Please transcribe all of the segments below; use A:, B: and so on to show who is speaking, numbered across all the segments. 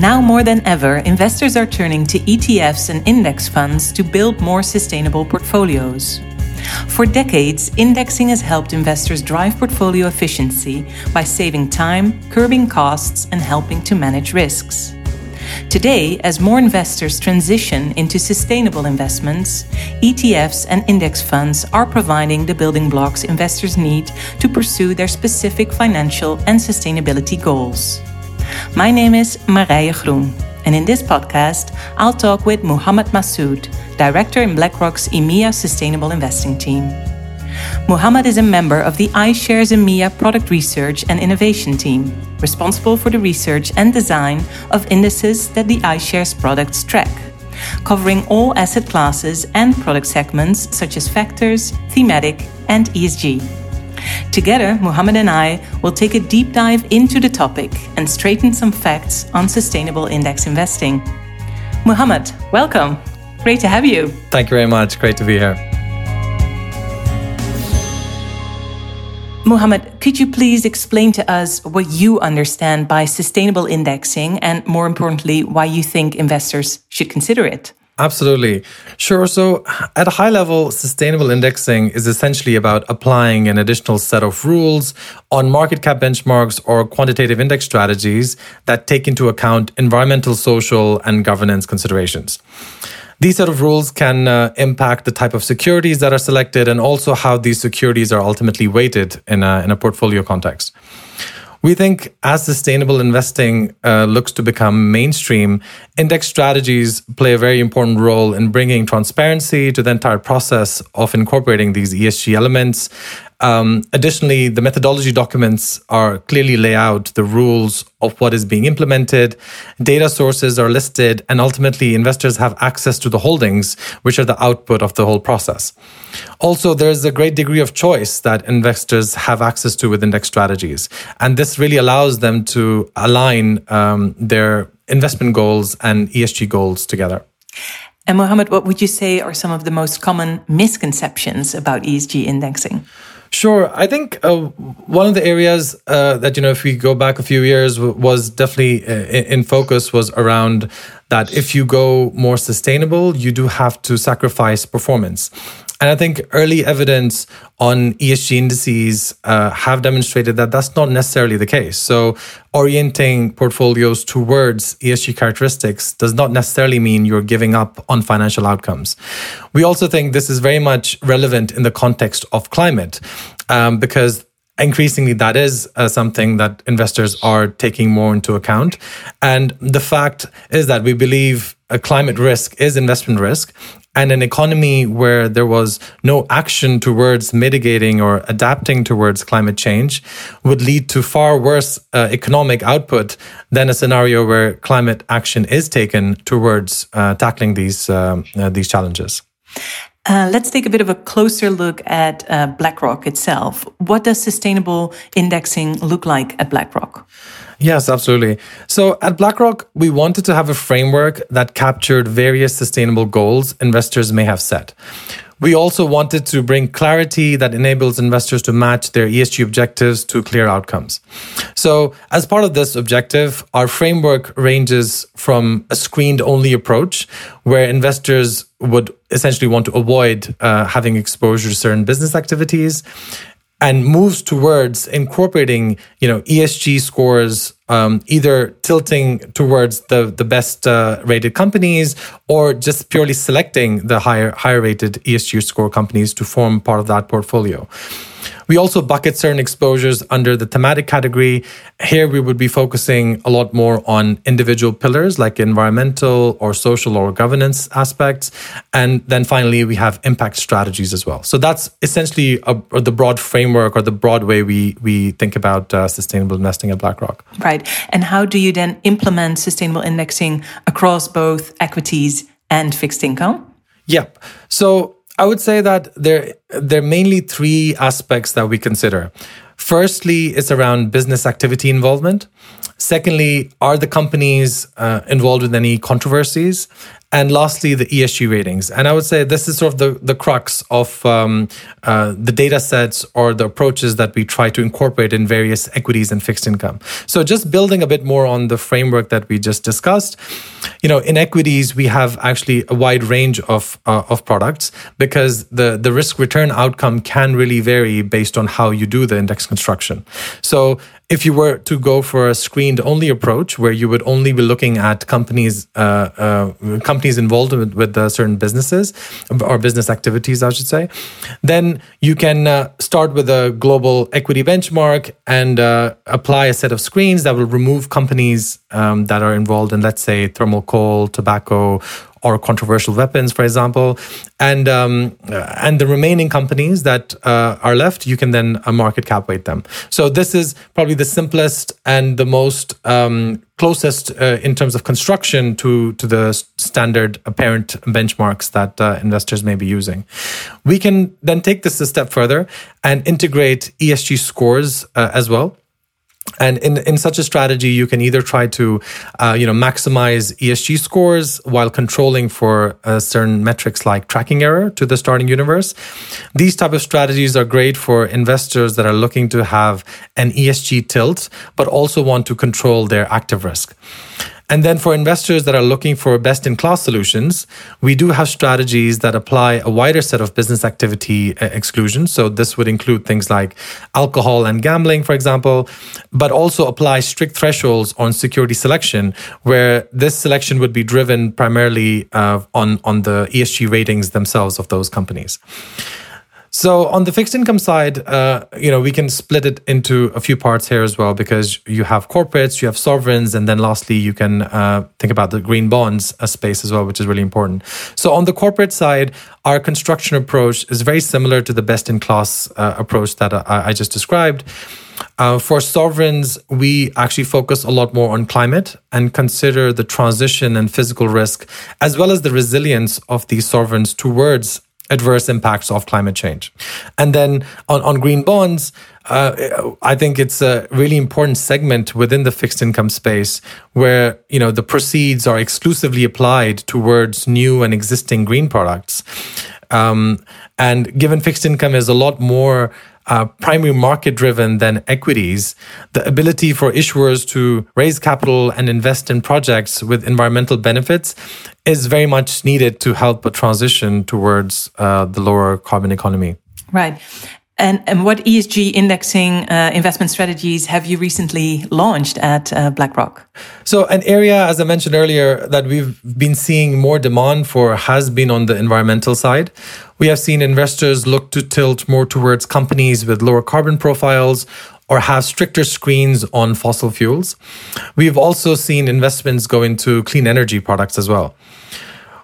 A: Now more than ever, investors are turning to ETFs and index funds to build more sustainable portfolios. For decades, indexing has helped investors drive portfolio efficiency by saving time, curbing costs, and helping to manage risks. Today, as more investors transition into sustainable investments, ETFs and index funds are providing the building blocks investors need to pursue their specific financial and sustainability goals. My name is Marije Groen, and in this podcast, I'll talk with Muhammad Masood, Director in BlackRock's EMEA Sustainable Investing Team. Muhammad is a member of the iShares EMEA Product Research and Innovation Team, responsible for the research and design of indices that the iShares products track, covering all asset classes and product segments such as factors, thematic, and ESG. Together, Muhammad and I will take a deep dive into the topic and straighten some facts on sustainable index investing. Muhammad, welcome. Great to have you.
B: Thank you very much. Great to be here.
A: Muhammad, could you please explain to us what you understand by sustainable indexing and, more importantly, why you think investors should consider it?
B: Absolutely. Sure. So, at a high level, sustainable indexing is essentially about applying an additional set of rules on market cap benchmarks or quantitative index strategies that take into account environmental, social, and governance considerations. These set of rules can uh, impact the type of securities that are selected and also how these securities are ultimately weighted in a, in a portfolio context. We think as sustainable investing uh, looks to become mainstream, index strategies play a very important role in bringing transparency to the entire process of incorporating these ESG elements um, additionally, the methodology documents are clearly lay out the rules of what is being implemented. Data sources are listed, and ultimately, investors have access to the holdings, which are the output of the whole process. Also, there's a great degree of choice that investors have access to with index strategies, and this really allows them to align um, their investment goals and ESG goals together.
A: And Muhammad, what would you say are some of the most common misconceptions about ESG indexing?
B: Sure. I think uh, one of the areas uh, that, you know, if we go back a few years, was definitely uh, in focus was around that if you go more sustainable, you do have to sacrifice performance. And I think early evidence on ESG indices uh, have demonstrated that that's not necessarily the case. So, orienting portfolios towards ESG characteristics does not necessarily mean you're giving up on financial outcomes. We also think this is very much relevant in the context of climate um, because increasingly that is uh, something that investors are taking more into account. And the fact is that we believe a climate risk is investment risk and an economy where there was no action towards mitigating or adapting towards climate change would lead to far worse uh, economic output than a scenario where climate action is taken towards uh, tackling these um, uh, these challenges.
A: Uh, let's take a bit of a closer look at uh, BlackRock itself. What does sustainable indexing look like at BlackRock?
B: Yes, absolutely. So at BlackRock, we wanted to have a framework that captured various sustainable goals investors may have set. We also wanted to bring clarity that enables investors to match their ESG objectives to clear outcomes. So, as part of this objective, our framework ranges from a screened only approach, where investors would essentially want to avoid uh, having exposure to certain business activities and moves towards incorporating, you know, ESG scores, um, either tilting towards the the best uh, rated companies or just purely selecting the higher higher rated ESG score companies to form part of that portfolio. We also bucket certain exposures under the thematic category. Here, we would be focusing a lot more on individual pillars like environmental or social or governance aspects. And then finally, we have impact strategies as well. So that's essentially a, the broad framework or the broad way we, we think about uh, sustainable investing at BlackRock.
A: Right. And how do you then implement sustainable indexing across both equities and fixed income?
B: Yep. So I would say that there there are mainly three aspects that we consider. Firstly, it's around business activity involvement. Secondly, are the companies uh, involved with any controversies? And lastly, the ESG ratings. And I would say this is sort of the, the crux of um, uh, the data sets or the approaches that we try to incorporate in various equities and fixed income. So just building a bit more on the framework that we just discussed, you know, in equities, we have actually a wide range of, uh, of products because the, the risk return outcome can really vary based on how you do the index construction. So if you were to go for a screened only approach where you would only be looking at companies uh, uh, companies involved with, with uh, certain businesses or business activities i should say then you can uh, start with a global equity benchmark and uh, apply a set of screens that will remove companies um, that are involved in let's say thermal coal tobacco or controversial weapons, for example, and um, and the remaining companies that uh, are left, you can then uh, market cap weight them. So this is probably the simplest and the most um, closest uh, in terms of construction to to the standard apparent benchmarks that uh, investors may be using. We can then take this a step further and integrate ESG scores uh, as well. And in, in such a strategy, you can either try to, uh, you know, maximize ESG scores while controlling for uh, certain metrics like tracking error to the starting universe. These type of strategies are great for investors that are looking to have an ESG tilt, but also want to control their active risk. And then for investors that are looking for best in class solutions, we do have strategies that apply a wider set of business activity uh, exclusions. So this would include things like alcohol and gambling, for example, but also apply strict thresholds on security selection, where this selection would be driven primarily uh, on, on the ESG ratings themselves of those companies. So on the fixed income side, uh, you know, we can split it into a few parts here as well because you have corporates, you have sovereigns, and then lastly, you can uh, think about the green bonds uh, space as well, which is really important. So on the corporate side, our construction approach is very similar to the best-in-class uh, approach that I, I just described. Uh, for sovereigns, we actually focus a lot more on climate and consider the transition and physical risk, as well as the resilience of these sovereigns towards adverse impacts of climate change. And then on, on green bonds, uh, I think it's a really important segment within the fixed income space where you know the proceeds are exclusively applied towards new and existing green products. Um, and given fixed income is a lot more uh, primary market driven than equities, the ability for issuers to raise capital and invest in projects with environmental benefits is very much needed to help a transition towards uh, the lower carbon economy.
A: Right. And, and what ESG indexing uh, investment strategies have you recently launched at uh, BlackRock?
B: So, an area, as I mentioned earlier, that we've been seeing more demand for has been on the environmental side. We have seen investors look to tilt more towards companies with lower carbon profiles or have stricter screens on fossil fuels. We've also seen investments go into clean energy products as well.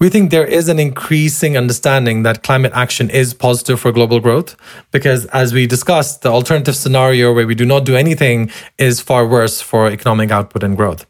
B: We think there is an increasing understanding that climate action is positive for global growth because, as we discussed, the alternative scenario where we do not do anything is far worse for economic output and growth.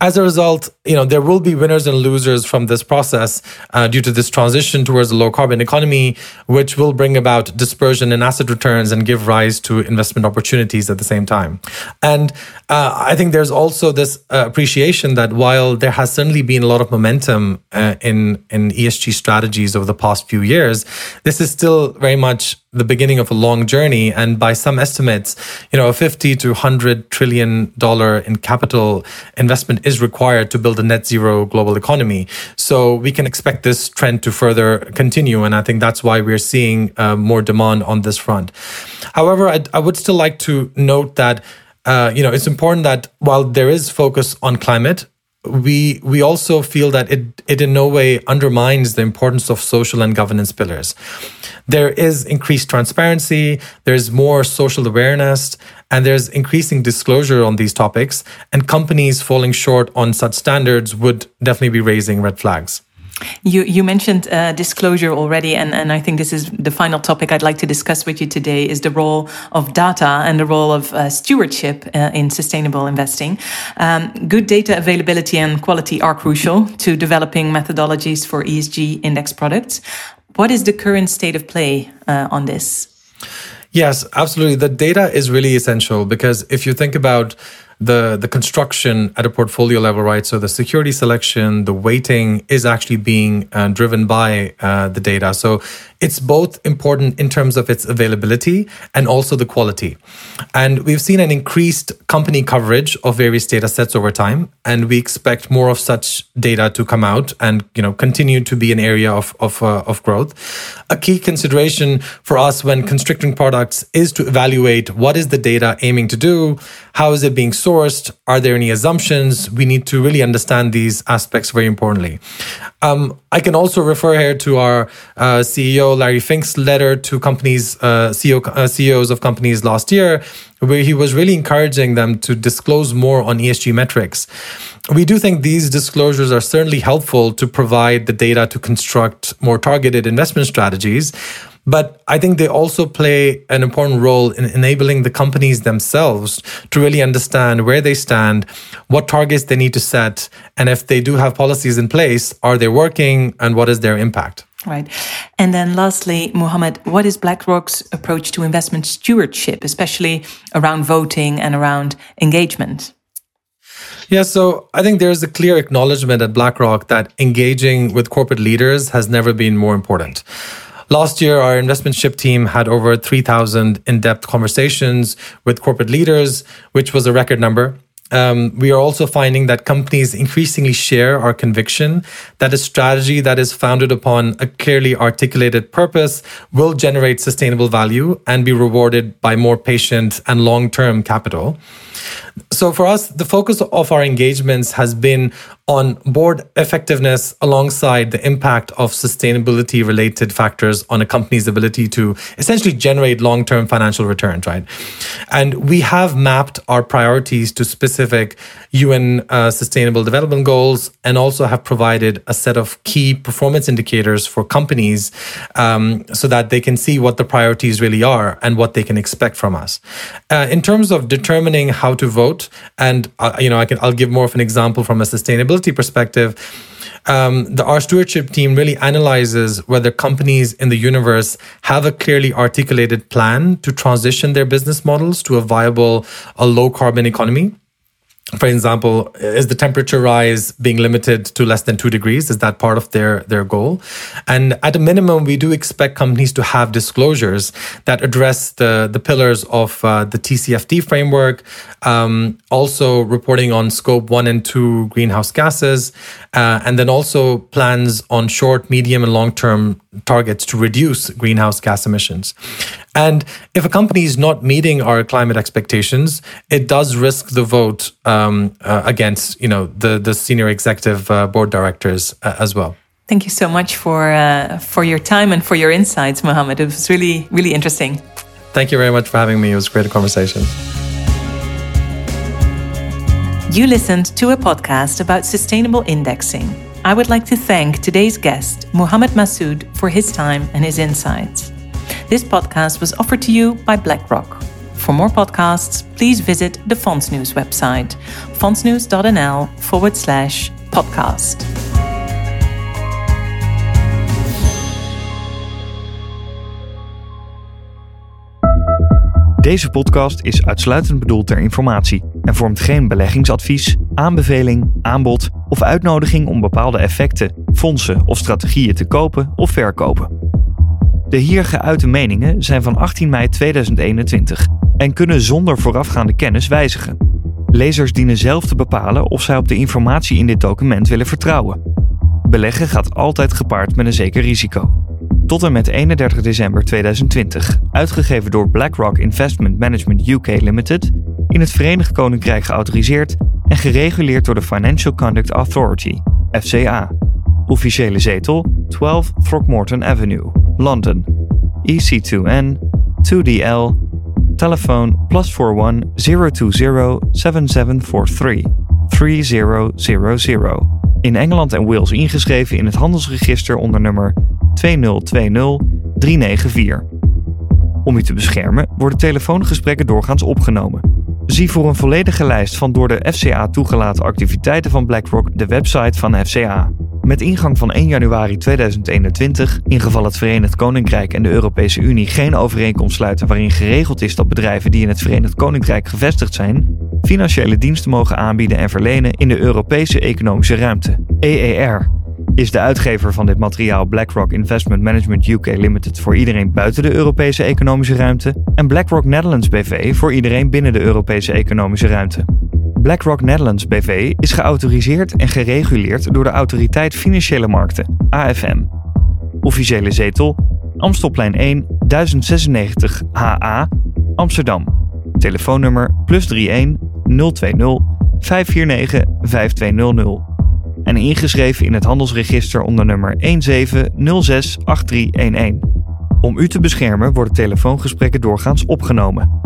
B: As a result, you know there will be winners and losers from this process uh, due to this transition towards a low carbon economy, which will bring about dispersion in asset returns and give rise to investment opportunities at the same time. And uh, I think there's also this uh, appreciation that while there has certainly been a lot of momentum uh, in in ESG strategies over the past few years, this is still very much the beginning of a long journey. And by some estimates, you know, a 50 to 100 trillion dollar in capital investment is required to build a net zero global economy. So we can expect this trend to further continue. And I think that's why we're seeing uh, more demand on this front. However, I, I would still like to note that uh, you know, it's important that while there is focus on climate, we we also feel that it it in no way undermines the importance of social and governance pillars. There is increased transparency, there's more social awareness, and there's increasing disclosure on these topics. And companies falling short on such standards would definitely be raising red flags.
A: You you mentioned uh, disclosure already, and, and I think this is the final topic I'd like to discuss with you today is the role of data and the role of uh, stewardship uh, in sustainable investing. Um, good data availability and quality are crucial to developing methodologies for ESG index products. What is the current state of play uh, on this?
B: Yes, absolutely. The data is really essential because if you think about the the construction at a portfolio level, right? So the security selection, the weighting is actually being uh, driven by uh, the data. So it's both important in terms of its availability and also the quality. And we've seen an increased company coverage of various data sets over time, and we expect more of such data to come out and you know continue to be an area of of, uh, of growth. A key consideration for us when constricting products is to evaluate what is the data aiming to do, how is it being sourced, are there any assumptions? We need to really understand these aspects very importantly. Um, I can also refer here to our uh, CEO Larry Fink's letter to companies, uh, CEO, uh, CEOs of companies last year, where he was really encouraging them to disclose more on ESG metrics. We do think these disclosures are certainly helpful to provide the data to construct more targeted investment strategies. But I think they also play an important role in enabling the companies themselves to really understand where they stand, what targets they need to set, and if they do have policies in place, are they working and what is their impact?
A: Right. And then lastly, Muhammad, what is BlackRock's approach to investment stewardship, especially around voting and around engagement?
B: Yeah, so I think there's a clear acknowledgement at BlackRock that engaging with corporate leaders has never been more important. Last year, our investmentship team had over 3,000 in depth conversations with corporate leaders, which was a record number. Um, we are also finding that companies increasingly share our conviction that a strategy that is founded upon a clearly articulated purpose will generate sustainable value and be rewarded by more patient and long term capital. So for us, the focus of our engagements has been on board effectiveness alongside the impact of sustainability related factors on a company's ability to essentially generate long term financial returns, right? And we have mapped our priorities to specific UN uh, sustainable development goals and also have provided a set of key performance indicators for companies um, so that they can see what the priorities really are and what they can expect from us. Uh, in terms of determining how to vote, and uh, you know, I can I'll give more of an example from a sustainability perspective. Um, the our stewardship team really analyzes whether companies in the universe have a clearly articulated plan to transition their business models to a viable, a low carbon economy for example, is the temperature rise being limited to less than two degrees? Is that part of their, their goal? And at a minimum, we do expect companies to have disclosures that address the, the pillars of uh, the TCFD framework, um, also reporting on scope one and two greenhouse gases, uh, and then also plans on short, medium, and long term targets to reduce greenhouse gas emissions. And if a company is not meeting our climate expectations, it does risk the vote um, uh, against, you know, the the senior executive uh, board directors uh, as well.
A: Thank you so much for uh, for your time and for your insights, Muhammad. It was really really interesting.
B: Thank you very much for having me. It was a great conversation.
A: You listened to a podcast about sustainable indexing. I would like to thank today's guest, Muhammad Masood, for his time and his insights. This podcast was offered to you by BlackRock. For more podcasts, please visit the Fondsnews website, fondsnews.nl forward slash podcast.
C: Deze podcast is uitsluitend bedoeld ter informatie en vormt geen beleggingsadvies, aanbeveling, aanbod of uitnodiging om bepaalde effecten, fondsen of strategieën te kopen of verkopen. De hier geuite meningen zijn van 18 mei 2021 en kunnen zonder voorafgaande kennis wijzigen. Lezers dienen zelf te bepalen of zij op de informatie in dit document willen vertrouwen. Beleggen gaat altijd gepaard met een zeker risico. Tot en met 31 december 2020, uitgegeven door BlackRock Investment Management UK Limited, in het Verenigd Koninkrijk geautoriseerd en gereguleerd door de Financial Conduct Authority, FCA. Officiële zetel 12 Throckmorton Avenue, London. EC2N 2DL. Telefoon plus 41 020 7743 3000. In Engeland en Wales ingeschreven in het handelsregister onder nummer 2020 394. Om u te beschermen worden telefoongesprekken doorgaans opgenomen. Zie voor een volledige lijst van door de FCA toegelaten activiteiten van BlackRock de website van FCA. Met ingang van 1 januari 2021, in geval het Verenigd Koninkrijk en de Europese Unie geen overeenkomst sluiten waarin geregeld is dat bedrijven die in het Verenigd Koninkrijk gevestigd zijn, financiële diensten mogen aanbieden en verlenen in de Europese Economische Ruimte, EER. Is de uitgever van dit materiaal BlackRock Investment Management UK Limited voor iedereen buiten de Europese Economische Ruimte en BlackRock Netherlands BV voor iedereen binnen de Europese Economische Ruimte. BlackRock Netherlands BV is geautoriseerd en gereguleerd door de Autoriteit Financiële Markten, AFM. Officiële zetel Amstelplein 1 1096 HA Amsterdam. Telefoonnummer plus 31 020 549 5200. En ingeschreven in het handelsregister onder nummer 17068311. Om u te beschermen worden telefoongesprekken doorgaans opgenomen.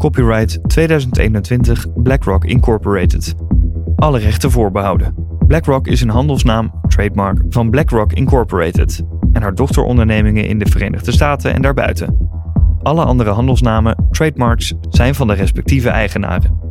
C: Copyright 2021 BlackRock Incorporated. Alle rechten voorbehouden. BlackRock is een handelsnaam, trademark van BlackRock Incorporated en haar dochterondernemingen in de Verenigde Staten en daarbuiten. Alle andere handelsnamen, trademarks, zijn van de respectieve eigenaren.